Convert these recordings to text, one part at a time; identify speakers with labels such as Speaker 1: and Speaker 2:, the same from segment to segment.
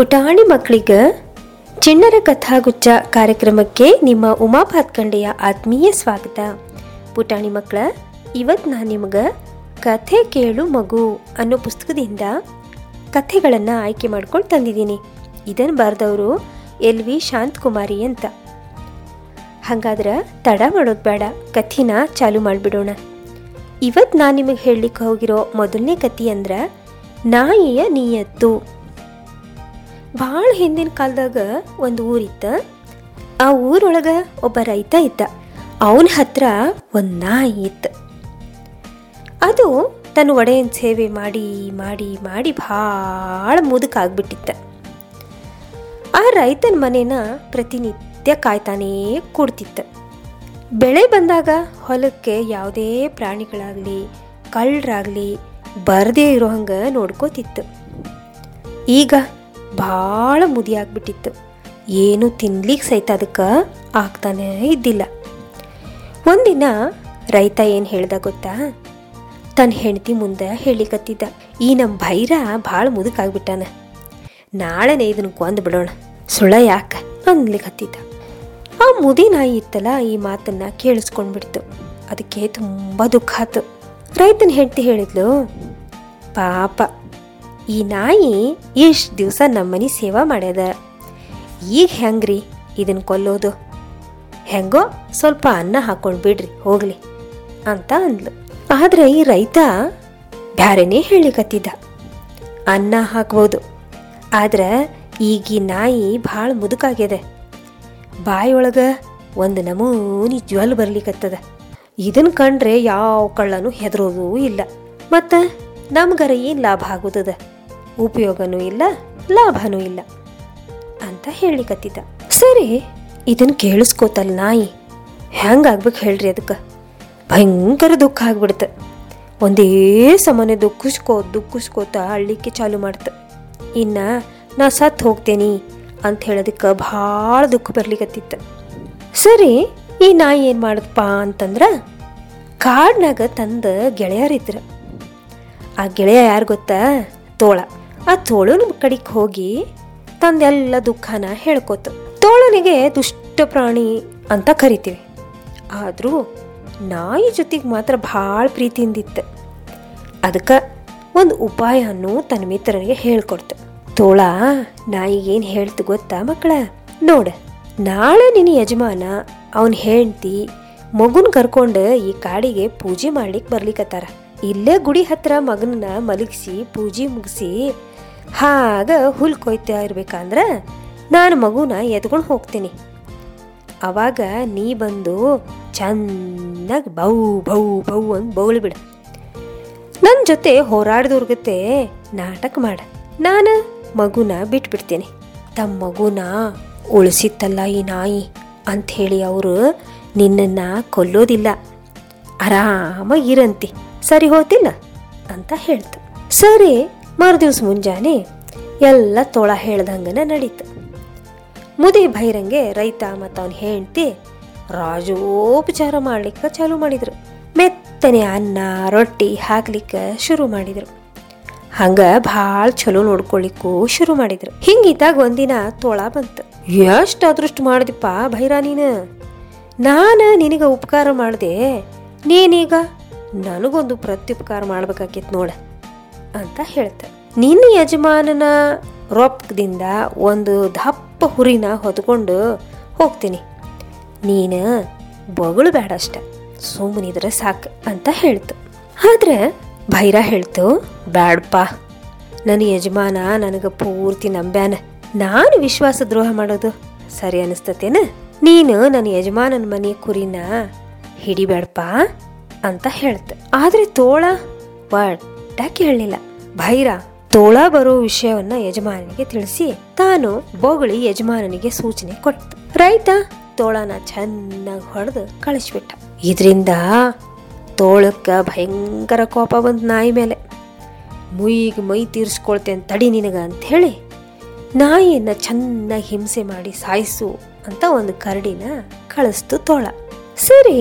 Speaker 1: ಪುಟಾಣಿ ಮಕ್ಕಳಿಗೆ ಚಿಣ್ಣರ ಕಥಾಗುಚ್ಛ ಕಾರ್ಯಕ್ರಮಕ್ಕೆ ನಿಮ್ಮ ಉಮಾ ಭಾತ್ಕಂಡೆಯ ಆತ್ಮೀಯ ಸ್ವಾಗತ. ಪುಟಾಣಿ ಮಕ್ಕಳ ಇವತ್ತು ನಾನು ನಿಮಗೆ ಕಥೆ ಕೇಳು ಮಗು ಅನ್ನೋ ಪುಸ್ತಕದಿಂದ ಕಥೆಗಳನ್ನು ಆಯ್ಕೆ ಮಾಡ್ಕೊಂಡು ತಂದಿದ್ದೀನಿ. ಇದನ್ನು ಬರೆದವರು ಎಲ್ ವಿ ಶಾಂತಕುಮಾರಿ ಅಂತ. ಹಾಗಾದ್ರೆ ತಡ ಮಾಡೋದು ಬೇಡ, ಕಥೆನ ಚಾಲು ಮಾಡಿಬಿಡೋಣ. ಇವತ್ತು ನಾನು ನಿಮಗೆ ಹೇಳಲಿಕ್ಕೆ ಹೋಗಿರೋ ಮೊದಲನೇ ಕಥೆ ಅಂದ್ರೆ ನಾಯಿಯ ನಿಯತ್ತು. ಭಾಳ ಹಿಂದಿನ ಕಾಲದಾಗ ಒಂದು ಊರಿತ್ತ. ಆ ಊರೊಳಗೆ ಒಬ್ಬ ರೈತ ಇದ್ದ. ಅವನ ಹತ್ರ ಒಂದು ನಾಯಿ ಇತ್ತು. ಅದು ತನ್ನ ಒಡೆಯನ ಸೇವೆ ಮಾಡಿ ಮಾಡಿ ಮಾಡಿ ಭಾಳ ಮುದುಕಾಗ್ಬಿಟ್ಟಿತ್ತ ಆ ರೈತನ ಮನೇನ ಪ್ರತಿನಿತ್ಯ ಕಾಯ್ತಾನೇ ಕೂಡ್ತಿತ್ತು. ಬೆಳೆ ಬಂದಾಗ ಹೊಲಕ್ಕೆ ಯಾವುದೇ ಪ್ರಾಣಿಗಳಾಗಲಿ, ಕಳ್ಳರಾಗಲಿ ಬರದೇ ಇರೋ ಹಂಗೆ ನೋಡ್ಕೋತಿತ್ತು. ಈಗ ಭಾಳ ಮುದಿ ಆಗ್ಬಿಟ್ಟಿತ್ತು. ಏನು ತಿನ್ಲಿಕ್ಕೆ ಸಹಿತ ಅದಕ್ಕೆ ಆಗ್ತಾನೇ ಇದ್ದಿಲ್ಲ. ಒಂದಿನ ರೈತ ಏನು ಹೇಳ್ದ ಗೊತ್ತಾ? ತನ್ನ ಹೆಂಡತಿ ಮುಂದೆ ಹೇಳಿಕತ್ತಿದ್ದ. ಈ ನಮ್ಮ ಭೈರ ಭಾಳ ಮುದುಕಾಗ್ಬಿಟ್ಟಾನ ನಾಳೆನೇ ಇದನ್ನು ಕೊಂದು ಬಿಡೋಣ. ಸುಳ್ಳ ಯಾಕೆ? ಅನ್ಲಿಕ್ಕೆ ಹತ್ತಿದ್ದ ಆ ಮುದಿ ನಾಯಿ ಇತ್ತಲ್ಲ, ಈ ಮಾತನ್ನು ಕೇಳಿಸ್ಕೊಂಡ್ಬಿಡ್ತು. ಅದಕ್ಕೆ ತುಂಬ ದುಃಖ ಆತು. ರೈತನ ಹೆಂಡತಿ ಹೇಳಿದ್ಲು, ಪಾಪ ಈ ನಾಯಿ ಎಷ್ಟು ದಿವಸ ನಮ್ಮನೆ ಸೇವಾ ಮಾಡ್ಯದ. ಈಗ ಹೆಂಗ್ರಿ ಇದನ್ನು ಕೊಲ್ಲೋದು? ಹೆಂಗೋ ಸ್ವಲ್ಪ ಅನ್ನ ಹಾಕೊಂಡು ಬಿಡ್ರಿ, ಹೋಗ್ಲಿ ಅಂತ ಅಂದ್ಲು. ಆದ್ರೆ ಈ ರೈತ ಬ್ಯಾರೆನೇ ಹೇಳಿಕತ್ತಿದ್ದ. ಅನ್ನ ಹಾಕ್ಬೋದು, ಆದ್ರೆ ಈಗ ಈ ನಾಯಿ ಭಾಳ ಮುದುಕಾಗ್ಯದ. ಬಾಯಿಯೊಳಗ ಒಂದು ನಮೂನಿ ಜ್ವಲ್ ಬರ್ಲಿಕತ್ತದ. ಇದನ್ನ ಕಂಡ್ರೆ ಯಾವ ಕಳ್ಳನೂ ಹೆದರೋದೂ ಇಲ್ಲ. ಮತ್ತು ನಮ್ಗರ ಏನು ಲಾಭ ಆಗೋದದ ಉಪಯೋಗನೂ ಇಲ್ಲ, ಲಾಭನೂ ಇಲ್ಲ ಅಂತ ಹೇಳಿಕತ್ತಿದ್ದ ಸರಿ ಇದನ್ನು ಕೇಳಿಸ್ಕೋತಲ್ ನಾಯಿ. ಹೆಂಗಾಗ್ಬೇಕು ಹೇಳ್ರಿ ಅದಕ್ಕೆ? ಭಯಂಕರ ದುಃಖ ಆಗ್ಬಿಡ್ತ. ಒಂದೇ ಸಮನೆ ದುಃಖಿಸ್ಕೋ ದುಃಖಿಸ್ಕೋತ ಅಳ್ಳಿಕ್ಕೆ ಚಾಲು ಮಾಡ್ತ. ಇನ್ನ ನಾ ಸತ್ತು ಹೋಗ್ತೇನಿ ಅಂತ ಹೇಳೋದಕ್ಕೆ ಭಾಳ ದುಃಖ ಬರ್ಲಿಕತ್ತಿತ್ತು ಸರಿ, ಈ ನಾಯಿ ಏನು ಮಾಡದಪ್ಪ ಅಂತಂದ್ರೆ ಕಾಡ್ನಾಗ ತಂದ ಗೆಳೆಯರಿದ್ರು. ಆ ಗೆಳೆಯ ಯಾರು ಗೊತ್ತಾ? ತೋಳ. ಆ ತೋಳನ ಕಡೆಗೆ ಹೋಗಿ ತಂದೆಲ್ಲ ದುಃಖನ ಹೇಳ್ಕೊತ. ತೋಳನಿಗೆ ದುಷ್ಟ ಪ್ರಾಣಿ ಅಂತ ಕರಿತೀವಿ. ಆದರೂ ನಾಯಿ ಜೊತೆಗೆ ಮಾತ್ರ ಭಾಳ ಪ್ರೀತಿಯಿಂದಿತ್ತು. ಅದಕ್ಕೆ ಒಂದು ಉಪಾಯವನ್ನು ತನ್ನ ಮಿತ್ರನಿಗೆ ಹೇಳ್ಕೊಡ್ತು. ತೋಳ, ನಾಯಿಗೇನು ಹೇಳ್ತು ಗೊತ್ತಾ ಮಕ್ಕಳ? ನೋಡ, ನಾಳೆ ನಿನ್ನ ಯಜಮಾನ ಅವನ ಹೆಂಡ್ತಿ ಮಗುನ ಕರ್ಕೊಂಡು ಈ ಕಾಡಿಗೆ ಪೂಜೆ ಮಾಡ್ಲಿಕ್ಕೆ ಬರ್ಲಿಕ್ಕತ್ತಾರ ಇಲ್ಲೇ ಗುಡಿ ಹತ್ರ ಮಗನನ್ನ ಮಲಗಿಸಿ ಪೂಜೆ ಮುಗಿಸಿ ಹಾಗ ಹುಲ್ ಕೊಯ್ತಾ ಇರ್ಬೇಕಂದ್ರೆ ನಾನು ಮಗುನ ಎದ್ಕೊಂಡು ಹೋಗ್ತೀನಿ. ಅವಾಗ ನೀ ಬಂದು ಚೆನ್ನಾಗಿ ಬೌ ಬೌ ಬೌ ಅಂತ ಬೌಲ್ ಬಿಡ ನನ್ನ ಜೊತೆ ಹೋರಾಡ್ದವ್ರಗತೆ ನಾಟಕ ಮಾಡ. ನಾನು ಮಗುನ ಬಿಟ್ಬಿಡ್ತೀನಿ. ತಮ್ಮ ಮಗುನ ಉಳಿಸಿತ್ತಲ್ಲ ಈ ನಾಯಿ ಅಂಥೇಳಿ ಅವರು ನಿನ್ನನ್ನು ಕೊಲ್ಲೋದಿಲ್ಲ. ಆರಾಮಾಗಿರಂತಿ ಸರಿ ಹೋತಿಲ್ಲ ಅಂತ ಹೇಳ್ತು. ಸರಿ ಮರುದಿವ್ಸ ಮುಂಜಾನೆ ಎಲ್ಲ ತೋಳ ಹೇಳ್ದಂಗನ ನಡೀತು. ಮುದಿ ಭೈರಂಗೆ ರೈತ ಮತ್ತು ಅವನ ಹೆಂಡ್ತಿ ರಾಜೋಪಚಾರ ಮಾಡ್ಲಿಕ್ಕೆ ಚಾಲು ಮಾಡಿದ್ರು. ಮೆತ್ತನೆ ಅನ್ನ, ರೊಟ್ಟಿ ಹಾಕ್ಲಿಕ್ಕೆ ಶುರು ಮಾಡಿದ್ರು. ಹಂಗೆ ಭಾಳ ಚಲೋ ನೋಡ್ಕೊಳ್ಳಿಕ್ಕೂ ಶುರು ಮಾಡಿದ್ರು. ಹಿಂಗಿದ್ದಾಗ ಒಂದಿನ ತೋಳ ಬಂತು. ಎಷ್ಟು ಅದೃಷ್ಟ ಮಾಡಿದಪ್ಪ ಭೈರ ನೀನು? ನಾನು ನಿನಗೆ ಉಪಕಾರ ಮಾಡಿದೆ, ನೀನೀಗ ನನಗೊಂದು ಪ್ರತ್ಯುಪಕಾರ ಮಾಡ್ಬೇಕಾಗಿತ್ತು ನೋಡ. ಅಂತ ಹೇಳ್ತೆ. ನಿನ್ನ ಯಜಮಾನನ ರೊಕ್ಕದಿಂದ ಒಂದು ದಪ್ಪ ಹುರಿನ ಹೊತ್ಕೊಂಡು ಹೋಗ್ತೀನಿ. ನೀನು ಬೊಗಳು ಬೇಡ ಅಷ್ಟ ಸುಮ್ಮನಿದ್ರೆ ಸಾಕು ಅಂತ ಹೇಳ್ತು. ಆದ್ರೆ ಭೈರ ಹೇಳ್ತು, ಬ್ಯಾಡಪ್ಪ, ನನ್ನ ಯಜಮಾನ ನನಗೆ ಪೂರ್ತಿ ನಂಬ್ಯಾನ. ನಾನು ವಿಶ್ವಾಸ ದ್ರೋಹ ಮಾಡೋದು ಸರಿ ಅನಿಸ್ತತೇನ? ನೀನು ನನ್ನ ಯಜಮಾನನ ಮನೆ ಕುರಿನ ಹಿಡಿಬೇಡಪ್ಪ ಅಂತ ಹೇಳ್ತ. ಆದರೆ ತೋಳ ಒಟ್ಟ ಕೇಳಲಿಲ್ಲ. ಭೈರ ತೋಳ ಬರೋ ವಿಷಯವನ್ನ ಯಜಮಾನನಿಗೆ ತಿಳಿಸಿ ತಾನು ಬೊಗಳಿ ಯಜಮಾನನಿಗೆ ಸೂಚನೆ ಕೊಟ್ಟು ರೈತ ತೋಳನ ಚೆನ್ನಾಗಿ ಹೊಡೆದು ಕಳಿಸ್ಬಿಟ್ಟ. ಇದರಿಂದ ತೋಳಕ್ಕೆ ಭಯಂಕರ ಕೋಪ ಬಂತು ನಾಯಿ ಮೇಲೆ. ಮುಯಿಗೆ ಮೈ ತೀರಿಸ್ಕೊಳ್ತೇನೆ ತಡಿ ನಿನಗ ಅಂತ ಹೇಳಿ ನಾಯಿಯನ್ನ ಚೆನ್ನಾಗಿ ಹಿಂಸೆ ಮಾಡಿ ಸಾಯಿಸು ಅಂತ ಒಂದು ಕರಡಿನ ಕಳಿಸ್ತು ತೋಳ. ಸರಿ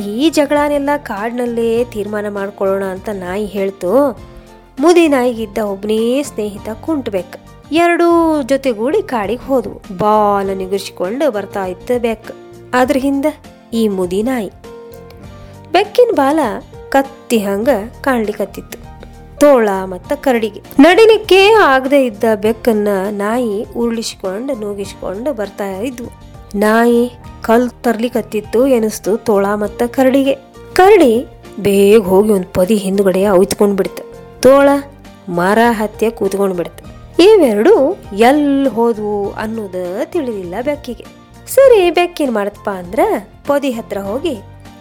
Speaker 1: ಈ ಜಗಳನೆಲ್ಲ ಕಾಡಿನಲ್ಲೇ ತೀರ್ಮಾನ ಮಾಡ್ಕೊಳ್ಳೋಣ ಅಂತ ನಾಯಿ ಹೇಳ್ತು. ಮುದಿ ನಾಯಿಗಿದ್ದ ಒಬ್ಬನೇ ಸ್ನೇಹಿತ ಕುಂಟ್ಬೇಕು. ಎರಡೂ ಜೊತೆಗೂಡಿ ಕಾಡಿಗೆ ಹೋದ್ವು. ಬಾಲ ನಿಗರ್ಸಿಕೊಂಡು ಬರ್ತಾ ಇತ್ತು ಬೆಕ್. ಅದ್ರ ಹಿಂದ ಈ ಮುದಿ ನಾಯಿ. ಬೆಕ್ಕಿನ ಬಾಲ ಕತ್ತಿ ಹಂಗ ಕಾಣ್ಲಿಕತ್ತಿತ್ತು ತೋಳ ಮತ್ತ ಕರಡಿಗೆ. ನಡಿಲಿಕ್ಕೆ ಆಗದೆ ಇದ್ದ ಬೆಕ್ಕನ್ನ ನಾಯಿ ಉರುಳಿಸಿಕೊಂಡು ನೂಗಿಸ್ಕೊಂಡು ಬರ್ತಾ ಇದ್ವು. ನಾಯಿ ಕಲ್ ತರ್ಲಿಕತ್ತಿತ್ತು ಎನಿಸ್ತು ತೋಳ ಮತ್ತ ಕರಡಿಗೆ. ಕರಡಿ ಬೇಗ ಹೋಗಿ ಒಂದು ಪದಿ ಹಿಂದ್ಗಡೆ ಒಯ್ತ್ಕೊಂಡ್ ಬಿಡ್ತು ತೋಳ ಮರ ಹತ್ತಿ ಕೂತ್ಕೊಂಡು ಬಿಡ್ತು ಇವೆರಡು ಎಲ್ಲಿ ಹೋದ್ವು ಅನ್ನೋದ ತಿಳಿದಿಲ್ಲ ಬೆಕ್ಕಿಗೆ. ಸರಿ ಬೆಕ್ಕೇನ್ ಮಾಡತ್ಪ ಅಂದ್ರ ಪೊದಿ ಹತ್ರ ಹೋಗಿ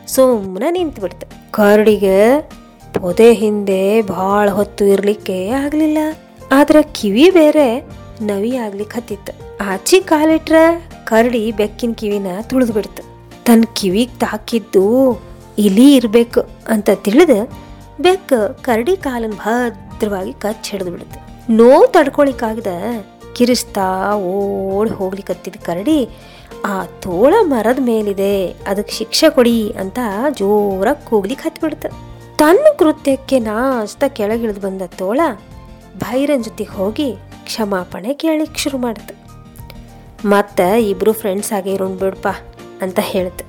Speaker 1: ಸುಮ್ಮನೆ ನಿಂತು ಬಿಡ್ತು ಕರಡಿಗೆ ಪೊದೆ ಹಿಂದೆ ಭಾಳ ಹೊತ್ತು ಇರ್ಲಿಕ್ಕೆ ಆಗಲಿಲ್ಲ. ಆದ್ರೆ ಕಿವಿ ಬೇರೆ ನವಿ ಆಗ್ಲಿಕ್ಕೆ ಹತ್ತಿತ್ತು ಆಚಿ ಕಾಲಿಟ್ರ ಕರಡಿ ಬೆಕ್ಕಿನ ಕಿವಿನ ತುಳಿದು ಬಿಡ್ತು ತನ್ನ ಕಿವಿಗೆ ತಾಕಿದ್ದು ಇಲಿ ಇರಬೇಕು ಅಂತ ತಿಳಿದ ಬೆಕ್ಕ ಕರಡಿ ಕಾಲನ್ ಭದ್ರವಾಗಿ ಕಚ್ ಹಿಡಿದು ಬಿಡುತ್ತೆ ನೋವು ತಡ್ಕೊಳಿಕ್ಕಾಗದ ಕಿರಿಸ್ತಾ ಓಡಿ ಹೋಗ್ಲಿಕತ್ತಿದ ಕರಡಿ, ಆ ತೋಳ ಮರದ ಮೇಲಿದೆ ಅದಕ್ಕೆ ಶಿಕ್ಷೆ ಕೊಡಿ ಅಂತ ಜೋರಾಗಿ ಕೂಗ್ಲಿಕ್ಕೆ ಹತ್ಬಿಡ್ತು. ತನ್ನ ಕೃತ್ಯಕ್ಕೆ ನಾಸ್ತ ಕೆಳಗಿಳಿದು ಬಂದ ತೋಳ ಭೈರನ್ ಜೊತೆಗೆ ಹೋಗಿ ಕ್ಷಮಾಪಣೆ ಕೇಳಿಕ್ ಶುರು ಮಾಡ್ತು. ಮತ್ತು ಇಬ್ರು ಫ್ರೆಂಡ್ಸ್ ಆಗಿರೋಣ ಬಿಡ್ಪ ಅಂತ ಹೇಳ್ತು.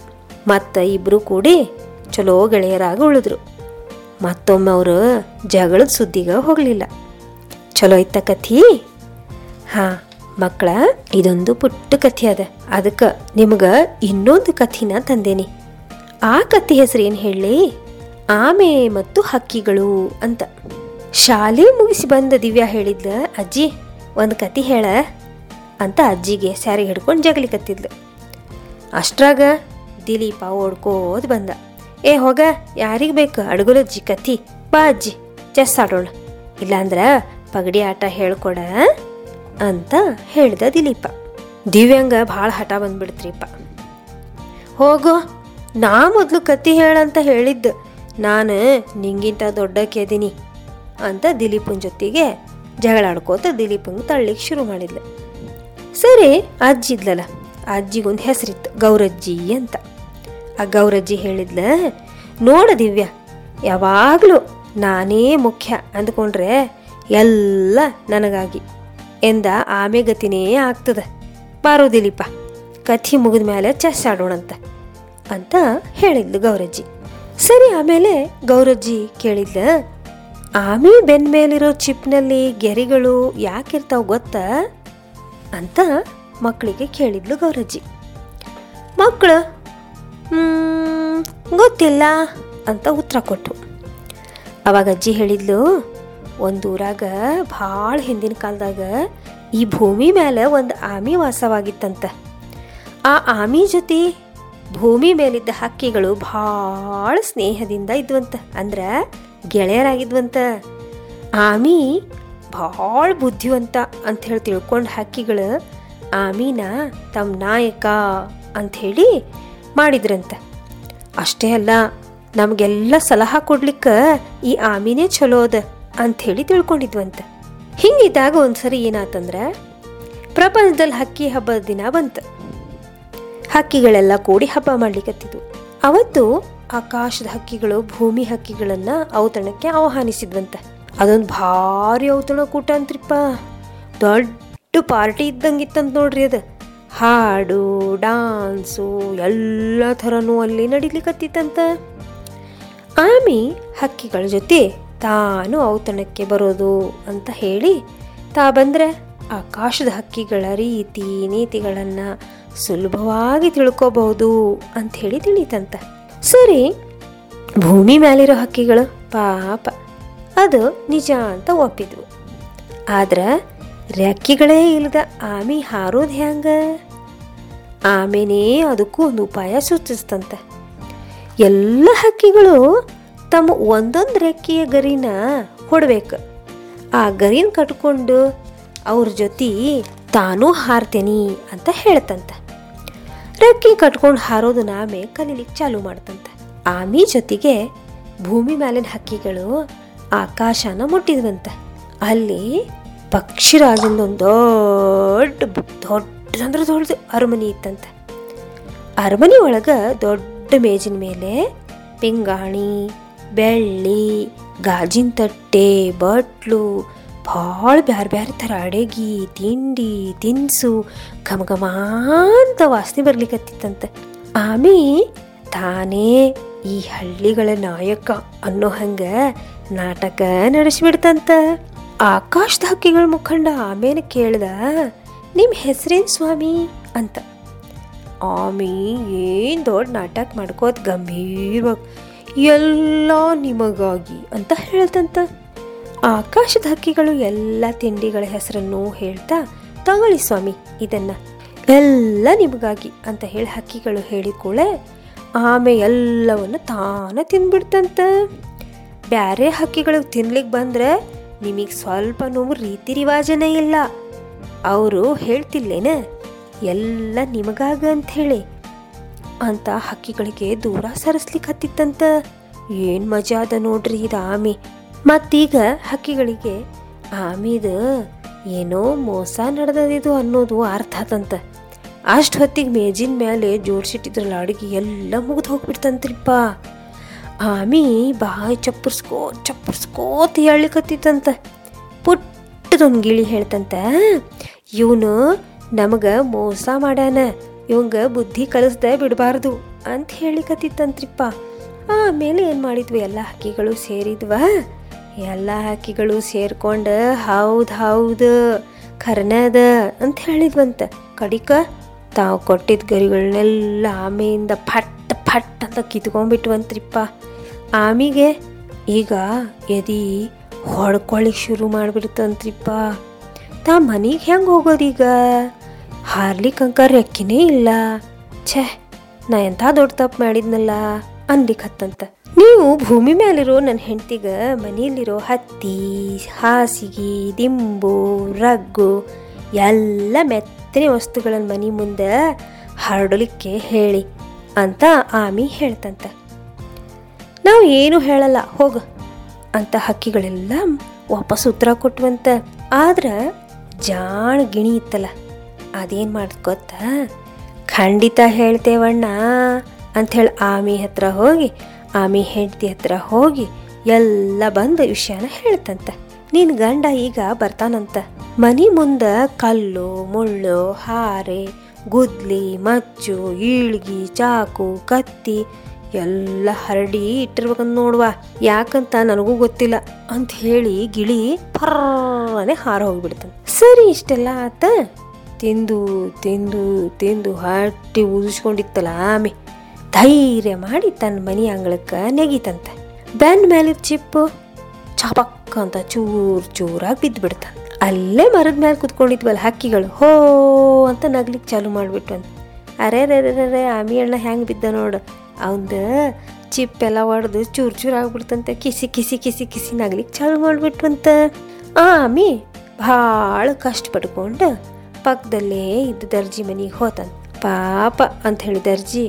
Speaker 1: ಮತ್ತು ಇಬ್ರು ಕೂಡಿ ಚಲೋ ಗೆಳೆಯರಾಗಿ ಉಳಿದ್ರು. ಮತ್ತೊಮ್ಮೆ ಅವರು ಜಗಳದ ಸುದ್ದಿಗೆ ಹೋಗಲಿಲ್ಲ. ಚಲೋ ಇತ್ತ ಕಥಿ? ಹಾಂ, ಮಕ್ಕಳ, ಇದೊಂದು ಪುಟ್ಟ ಕಥೆ ಅದ. ಅದಕ್ಕೆ ನಿಮ್ಗೆ ಇನ್ನೊಂದು ಕಥಿನ ತಂದೇನಿ. ಆ ಕಥೆ ಹೆಸರು ಏನು ಹೇಳಿ? ಆಮೆ ಮತ್ತು ಹಕ್ಕಿಗಳು ಅಂತ. ಶಾಲೆ ಮುಗಿಸಿ ಬಂದ ದಿವ್ಯಾ ಹೇಳಿದ್ಲ ಅಜ್ಜಿ, ಒಂದು ಕತೆ ಹೇಳ. ಅಂತ ಅಜ್ಜಿಗೆ ಸ್ಯಾರಿ ಹಿಡ್ಕೊಂಡು ಜಗಲಿಕತ್ತಿದ್ಲು ಅಷ್ಟ್ರಾಗ ದಿಲೀಪ ಓಡ್ಕೋದ್ ಬಂದ. ಏ, ಹೋಗ, ಯಾರಿಗೆ ಬೇಕು? ಅಡುಗಲು ಅಜ್ಜಿ ಕತ್ತಿ. ಬಾ ಅಜ್ಜಿ, ಚೆಸ್ ಆಡೋಣ ಇಲ್ಲಾಂದ್ರ ಪಗಡಿ ಆಟ ಹೇಳ್ಕೊಡ, ಅಂತ ಹೇಳ್ದ ದಿಲೀಪ. ದಿವ್ಯಾಂಗ ಭಾಳ ಹಠ ಬಂದ್ಬಿಡ್ತ್ರಿಪ್ಪ. ಹೋಗೋ, ನಾ ಮೊದಲು ಕತ್ತಿ ಹೇಳಂತ ಹೇಳಿದ್ದು. ನಾನು ನಿಂಗಿಂತ ದೊಡ್ಡಕ್ಕೆದೀನಿ ಅಂತ ದಿಲೀಪನ ಜೊತೆಗೆ ಜಗಳಾಡ್ಕೋತ ದಿಲೀಪಂಗೆ ತಳ್ಳಿಕ್ಕೆ ಶುರು ಮಾಡಿದ್ಲು. ಸರಿ, ಅಜ್ಜಿ ಇದ್ಲಲ್ಲ, ಅಜ್ಜಿಗೊಂದು ಹೆಸರಿತ್ತು, ಗೌರಜ್ಜಿ ಅಂತ. ಆ ಗೌರಜ್ಜಿ ಹೇಳಿದ್ಲ, ನೋಡ ದಿವ್ಯ, ಯಾವಾಗಲೂ ನಾನೇ ಮುಖ್ಯ ಅಂದ್ಕೊಂಡ್ರೆ ಎಲ್ಲ ನನಗಾಗಿ ಎಂದ ಆಮೆ ಗತಿನೇ ಬಾರೋದಿಲಿಪ್ಪ ಬಾರೋ ದಿಲೀಪ, ಕಥಿ ಮುಗಿದ ಮೇಲೆ ಚೆಸ್ ಆಡೋಣಂತ ಅಂತ ಹೇಳಿದ್ಲು ಗೌರಜ್ಜಿ. ಸರಿ, ಆಮೇಲೆ ಗೌರಜ್ಜಿ ಕೇಳಿದ್ಲ, ಆಮೆ ಬೆನ್ಮೇಲಿರೋ ಚಿಪ್ನಲ್ಲಿ ಗೆರಿಗಳು ಯಾಕಿರ್ತಾವ ಗೊತ್ತಾ? ಅಂತ ಮಕ್ಕಳಿಗೆ ಕೇಳಿದ್ಲು ಗೌರಜ್ಜಿ. ಮಕ್ಕಳು "ಹ್ಮ್, ಗೊತ್ತಿಲ್ಲ ಅಂತ ಉತ್ತರ ಕೊಟ್ಟು ಅವಾಗ ಅಜ್ಜಿ ಹೇಳಿದ್ಲು ಒಂದು ಊರಾಗ ಭಾಳ ಹಿಂದಿನ ಕಾಲದಾಗ ಈ ಭೂಮಿ ಮೇಲೆ ಒಂದು ಆಮಿ ವಾಸವಾಗಿತ್ತಂತ. ಆ ಆಮಿ ಜೊತೆ ಭೂಮಿ ಮೇಲಿದ್ದ ಹಕ್ಕಿಗಳು ಭಾಳ ಸ್ನೇಹದಿಂದ ಇದ್ವಂತ ಅಂದ್ರೆ ಗೆಳೆಯರಾಗಿದ್ವಂತ. ಆಮಿ ಭಾಳ ಬುದ್ಧಿವಂತ ಅಂತ ಹೇಳಿ ತಿಳ್ಕೊಂಡು ಹಕ್ಕಿಗಳು ಆಮಿನ ತಮ್ಮ ನಾಯಕ ಅಂಥೇಳಿ ಮಾಡಿದ್ರಂತೆ. ಅಷ್ಟೇ ಅಲ್ಲ, ನಮಗೆಲ್ಲ ಸಲಹಾ ಕೊಡ್ಲಿಕ್ಕೆ ಈ ಆಮೀನೇ ಚಲೋ ಅದ ಅಂಥೇಳಿ ತಿಳ್ಕೊಂಡಿದ್ವಂತ. ಹಿಂಗಿದ್ದಾಗ ಒಂದ್ಸರಿ ಏನಾತಂದ್ರೆ ಪ್ರಪಂಚದಲ್ಲಿ ಹಕ್ಕಿ ಹಬ್ಬದ ದಿನ ಬಂತು. ಹಕ್ಕಿಗಳೆಲ್ಲ ಕೂಡಿ ಹಬ್ಬ ಮಾಡ್ಲಿಕತ್ತಿದ್ವು. ಅವತ್ತು ಆಕಾಶದ ಹಕ್ಕಿಗಳು ಭೂಮಿ ಹಕ್ಕಿಗಳನ್ನ ಔತಣಕ್ಕೆ ಆಹ್ವಾನಿಸಿದ್ವಂತ. ಅದೊಂದು ಭಾರಿ ಔತಣ ಕೂಟ ಅಂತ್ರಿಪ್ಪ. ದೊಡ್ಡ ಪಾರ್ಟಿ ಇದ್ದಂಗಿತ್ತಂತ ನೋಡ್ರಿ ಅದು. ಹಾಡು, ಡಾನ್ಸು, ಎಲ್ಲ ಥರನೂ ಅಲ್ಲಿ ನಡಿಲಿಕತ್ತಿತ್ತಂತ. ಆಮಿ ಹಕ್ಕಿಗಳ ಜೊತೆ ತಾನು ಔತಣಕ್ಕೆ ಬರೋದು ಅಂತ ಹೇಳಿ ತಾ ಬಂದ್ರೆ ಆಕಾಶದ ಹಕ್ಕಿಗಳ ರೀತಿ, ನೀತಿಗಳನ್ನು ಸುಲಭವಾಗಿ ತಿಳ್ಕೋಬಹುದು ಅಂತ ಹೇಳಿ ತಿಳಿತಂತ. ಸರಿ, ಭೂಮಿ ಮೇಲಿರೋ ಹಕ್ಕಿಗಳು ಪಾಪ. ಅದು ನಿಜ ಅಂತ ಒಪ್ಪಿದ್ವು ಆದ್ರೆ ರೆಕ್ಕಿಗಳೇ ಇಲ್ಲದ ಆಮಿ ಹಾರೋದು ಹ್ಯಾಂಗ? ಆಮೇನೇ ಅದಕ್ಕೂ ಒಂದು ಉಪಾಯ ಸೂಚಿಸ್ತಂತ. ಎಲ್ಲ ಹಕ್ಕಿಗಳು ತಮ್ಮ ಒಂದೊಂದು ರೆಕ್ಕೆಯ ಗರಿನ ಕೊಡಬೇಕು ಆ ಗರಿನ ಕಟ್ಕೊಂಡು ಅವ್ರ ಜೊತೆ ತಾನೂ ಹಾರ್ತೇನಿ ಅಂತ ಹೇಳ್ತಂತ. ರೆಕ್ಕಿ ಕಟ್ಕೊಂಡು ಹಾರೋದನ್ನ ಆಮೆ ಕಲೀಲಿಕ್ಕೆ ಚಾಲು ಮಾಡ್ತಂತ. ಆಮಿ ಜೊತೆಗೆ ಭೂಮಿ ಮೇಲಿನ ಹಕ್ಕಿಗಳು ಆಕಾಶನ ಮುಟ್ಟಿದ್ವಂತೆ. ಅಲ್ಲಿ ಪಕ್ಷಿರಾಜಂದೊಂದು ದೊಡ್ಡ ದೊಡ್ಡದಂದ್ರೆ ದೊಡ್ಡದು ಅರಮನೆ ಇತ್ತಂತೆ. ಅರಮನೆ ಒಳಗೆ ದೊಡ್ಡ ಮೇಜಿನ ಮೇಲೆ ಪಿಂಗಾಣಿ, ಬೆಳ್ಳಿ, ಗಾಜಿನ ತಟ್ಟೆ, ಬಟ್ಲು, ಭಾಳ ಬ್ಯಾರೆ ಬ್ಯಾರೆ ಥರ ಅಡಗಿ, ತಿಂಡಿ, ತಿನಿಸು ಘಮ ಘಮ ಅಂತ ವಾಸನೆ ಬರ್ಲಿಕ್ಕತ್ತಿತ್ತಂತೆ ಆಮಿ ತಾನೇ ಈ ಹಳ್ಳಿಗಳ ನಾಯಕ ಅನ್ನೋ ಹಂಗೆ ನಾಟಕ ನಡೆಸಿಬಿಡ್ತಂತ. ಆಕಾಶದ ಹಕ್ಕಿಗಳ ಮುಖಂಡ ಆಮೇಲೆ ಕೇಳ್ದ ನಿಮ್ಮ ಹೆಸರೇನು ಸ್ವಾಮಿ? ಅಂತ. ಆಮಿ, ಏನು ದೊಡ್ಡ ನಾಟಕ ಮಾಡ್ಕೋತ ಗಂಭೀರವಾಗಿ, ಎಲ್ಲ ನಿಮಗಾಗಿ, ಅಂತ ಹೇಳ್ತಂತ. ಆಕಾಶದ ಹಕ್ಕಿಗಳು ಎಲ್ಲ ತಿಂಡಿಗಳ ಹೆಸರನ್ನು ಹೇಳ್ತಾ, ತಗೊಳ್ಳಿ ಸ್ವಾಮಿ, ಇದನ್ನ, ಎಲ್ಲ ನಿಮಗಾಗಿ, ಅಂತ ಹೇಳಿ ಹಕ್ಕಿಗಳು ಹೇಳಿಕೊಳ್ಳೆ ಆಮೆ ಎಲ್ಲವನ್ನು ತಾನ ತಿಂದ್ಬಿಡ್ತಂತ. ಬ್ಯಾರೆ ಹಕ್ಕಿಗಳಿಗೆ ತಿನ್ಲಿಕ್ಕೆ ಬಂದ್ರೆ ನಿಮಗೆ ಸ್ವಲ್ಪ ನೋವು ರೀತಿ ರಿವಾಜನೇ ಇಲ್ಲ. ಅವರು ಹೇಳ್ತಿಲ್ಲೇನ? ಎಲ್ಲ ನಿಮಗಾಗ ಅಂಥೇಳಿ ಅಂತ ಹಕ್ಕಿಗಳಿಗೆ ದೂರ ಸರಿಸ್ಲಿಕ್ಕೆ ಹತ್ತಿತ್ತಂತ. ಏನು ಮಜಾ ಅದ ನೋಡ್ರಿ ಇದು ಆಮೆ. ಮತ್ತೀಗ ಹಕ್ಕಿಗಳಿಗೆ, ಆಮಿದ ಏನೋ ಮೋಸ ನಡೆದದಿದು ಅನ್ನೋದು ಅರ್ಥ ಆತಂತ. ಅಷ್ಟು ಹೊತ್ತಿಗೆ ಮೇಜಿನ ಮೇಲೆ ಜೋಡಿಸಿಟ್ಟಿದ್ರಲ್ಲ ಅಡುಗೆ ಎಲ್ಲ ಮುಗಿದು ಹೋಗ್ಬಿಡ್ತಂತ್ರಿಪ್ಪ. ಆಮಿ ಬಾಯ್ ಚಪ್ಪರ್ಸ್ಕೋ ಚಪ್ಪರ್ಸ್ಕೋತ ಹೇಳಿಕತ್ತಿತ್ತಂತ ಪುಟ್ಟದೊಂದು ಗಿಳಿ ಹೇಳ್ತಂತ, ಇವನು ನಮಗೆ ಮೋಸ ಮಾಡ್ಯಾನ, ಇವಂಗ ಬುದ್ಧಿ ಕಲಿಸ್ದೆ ಬಿಡಬಾರ್ದು ಅಂತ ಹೇಳಿಕತ್ತಿತ್ತಂತ್ರಿಪ್ಪ ಆಮೇಲೆ ಏನು ಮಾಡಿದ್ವಿ, ಎಲ್ಲ ಹಕ್ಕಿಗಳು ಸೇರಿದ್ವ. ಎಲ್ಲ ಹಕ್ಕಿಗಳು ಸೇರ್ಕೊಂಡು, ಹೌದು ಹೌದು ಖರ್ನದ ಅಂತ ಹೇಳಿದ್ವಂತ. ಕಡಿಕ ತಾವು ಕೊಟ್ಟಿದ್ದ ಗರಿಗಳನ್ನೆಲ್ಲ ಆಮೆಯಿಂದ ಫಟ್ ಫಟ್ ಅಂತ ಕಿತ್ಕೊಂಡ್ಬಿಟ್ವಂತ್ರಿಪ್ಪ ಆಮಿಗೆ ಈಗ ಎದಿ ಹೊಡ್ಕೊಳ್ಳಿಕ್ಕೆ ಶುರು ಮಾಡಿಬಿಡ್ತಂತ್ರಿಪ್ಪ ತಾ ಮನೆಗೆ ಹೆಂಗೆ ಹೋಗೋದೀಗ ಹಾರ್ಲಿಕ್ಕೆ ಅಂಕ ರೆಕ್ಕಿನೇ ಇಲ್ಲ. ಛೇ, ನಾ ಎಂಥ ದೊಡ್ಡ ತಪ್ಪು ಮಾಡಿದ್ನಲ್ಲ? ಅನ್ಲಿಕ್ಕತ್ತಂತ ನೀವು ಭೂಮಿ ಮೇಲಿರೋ ನನ್ನ ಹೆಂಡ್ತಿಗೆ ಮನೆಯಲ್ಲಿರೋ ಹತ್ತಿ, ಹಾಸಿಗೆ, ದಿಂಬು, ರಗ್ಗು ಎಲ್ಲ ಮೆತ್ತನೆ ವಸ್ತುಗಳನ್ನು ಮನೆ ಮುಂದೆ ಹರಡಲಿಕ್ಕೆ ಹೇಳಿ ಅಂತ ಆಮಿ ಹೇಳ್ತಂತ. ನಾವು ಏನು ಹೇಳಲ್ಲ, ಹೋಗ ಅಂತ ಹಕ್ಕಿಗಳೆಲ್ಲ ವಾಪಸ್ ಉತ್ತರ ಕೊಟ್ವಂತ. ಆದ್ರ ಜಾಣ ಗಿಣಿ ಇತ್ತಲ್ಲ, ಅದೇನು ಮಾಡ್ಕೊತ ಗೊತ್ತಾ? ಖಂಡಿತ ಹೇಳ್ತೇವಣ್ಣ ಅಂಥೇಳಿ ಆಮಿ ಹತ್ರ ಹೋಗಿ, ಆಮಿ ಹೆಂಡತಿ ಹತ್ರ ಹೋಗಿ ಎಲ್ಲ ಬಂದು ವಿಷಯನ ಹೇಳ್ತಂತ. ನಿನ್ ಗಂಡ ಈಗ ಬರ್ತಾನಂತ. ಮನಿ ಮುಂದ ಕಲ್ಲು, ಮುಳ್ಳು, ಹಾರೆ, ಗುದ್ಲಿ, ಮಚ್ಚು ಈಳ್ಗಿ ಚಾಕು, ಕತ್ತಿ ಎಲ್ಲ ಹರಡಿ ಇಟ್ಟಿರ್ಬೇಕಂತ ನೋಡುವ. ಯಾಕಂತ ನನಗೂ ಗೊತ್ತಿಲ್ಲ ಅಂತ ಹೇಳಿ ಗಿಳಿ ಫರ್ರನೆ ಹಾರ ಹೋಗ್ಬಿಡ್ತಾನೆ. ಸರಿ ಇಷ್ಟೆಲ್ಲ ಆತ. ತಿಂದು ತಿಂದು ತಿಂದು ಹಟ್ಟಿ ಉದಿಸ್ಕೊಂಡಿತ್ತಲ್ಲ ಆಮೆ. ಧೈರ್ಯ ಮಾಡಿ ತನ್ನ ಮನಿ ಅಂಗಳಕ್ಕೆ ನೆಗೀತಂತೆ. ಬೆನ್ ಮೇಲೆ ಚಿಪ್ಪು ಚಪಕ್ಕ ಅಂತ ಚೂರ್ ಚೂರಾಗಿ ಬಿದ್ದು ಬಿಡ್ತಾನೆ ಅಲ್ಲೇ ಮರದ ಮೇಲೆ ಕುತ್ಕೊಂಡಿದ್ವಲ್ಲ ಹಕ್ಕಿಗಳು. ಹೋ ಅಂತ ನಗ್ಲಿಕ್ಕೆ ಚಾಲು ಮಾಡಿಬಿಟ್ವನ್ ಅರೆ ರೇ ರೇ ಆಮಿ ಅಣ್ಣ ಹೆಂಗೆ ಬಿದ್ದ ನೋಡು. ಅವಂದ ಚಿಪ್ಪೆಲ್ಲ ಒಡೆದು ಚೂರು ಚೂರು ಆಗ್ಬಿಡ್ತಂತೆ. ಕಿಸಿ ಕಿಸಿ ಕಿಸಿ ಕಿಸಿ ನಗ್ಲಿಕ್ಕೆ ಚಾಲು ಮಾಡಿಬಿಟ್ವಂತ. ಆಮಿ ಭಾಳ ಕಷ್ಟ ಪಡ್ಕೊಂಡು ಪಕ್ಕದಲ್ಲೇ ಇದ್ದ ದರ್ಜಿ ಮನೆಗೆ ಹೋತಂತ ಪಾಪ ಅಂತ ಹೇಳಿ ದರ್ಜಿ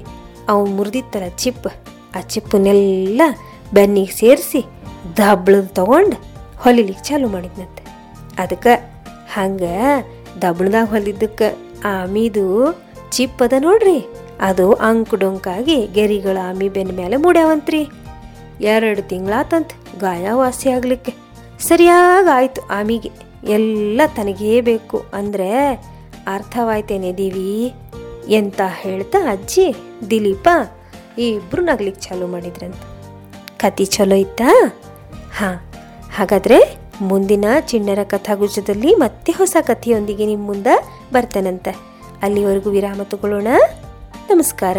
Speaker 1: ಅವನು ಮುರಿದಿತ್ತಲ್ಲ ಚಿಪ್. ಆ ಚಿಪ್ಪನ್ನೆಲ್ಲ ಬೆನ್ನಿಗೆ ಸೇರಿಸಿ ದಬ್ಳದ್ ತಗೊಂಡು ಹೊಲಿಲಿಕ್ಕೆ ಚಾಲು ಮಾಡಿದ್ನಂತೆ. ಅದಕ್ಕೆ ಹಂಗೆ ದಬ್ಳದಾಗ ಹೊಲಿದ್ದಕ್ಕೆ ಆಮಿದು ಚಿಪ್ಪದ ನೋಡ್ರಿ. ಅದು ಅಂಕು ಡೊಂಕಾಗಿ ಗೆರಿಗಳ ಆಮಿ ಬೆನ್ನ ಮೇಲೆ ಮೂಡ್ಯಾವಂತ್ರಿ. ಎರಡು ತಿಂಗಳಾತಂತ ಗಾಯ ವಾಸಿ ಆಗ್ಲಿಕ್ಕೆ. ಸರಿಯಾಗಿ ಆಯಿತು ಆಮಿಗೆ. ಎಲ್ಲ ತನಗೇ ಬೇಕು ಅಂದರೆ ಅರ್ಥವಾಯ್ತೇನೆ ದೇವಿ. ಎಂತ ಹೇಳ್ತಾ ಅಜ್ಜಿ, ದಿಲೀಪ ಇಬ್ಬರು ನಗ್ಲಿಕ್ಕೆ ಚಾಲು ಮಾಡಿದ್ರಂತ. ಕತಿ ಚಲೋ ಇತ್ತಾ ಹಾಂ, ಹಾಗಾದರೆ ಮುಂದಿನ ಚಿಣ್ಣರ ಕಥಾಗುಜದಲ್ಲಿ ಮತ್ತೆ ಹೊಸ ಕಥೆಯೊಂದಿಗೆ ನಿಮ್ಮ ಮುಂದೆ ಬರ್ತೇನಂತೆ. ಅಲ್ಲಿವರೆಗೂ ವಿರಾಮ ತಗೊಳ್ಳೋಣ. ನಮಸ್ಕಾರ.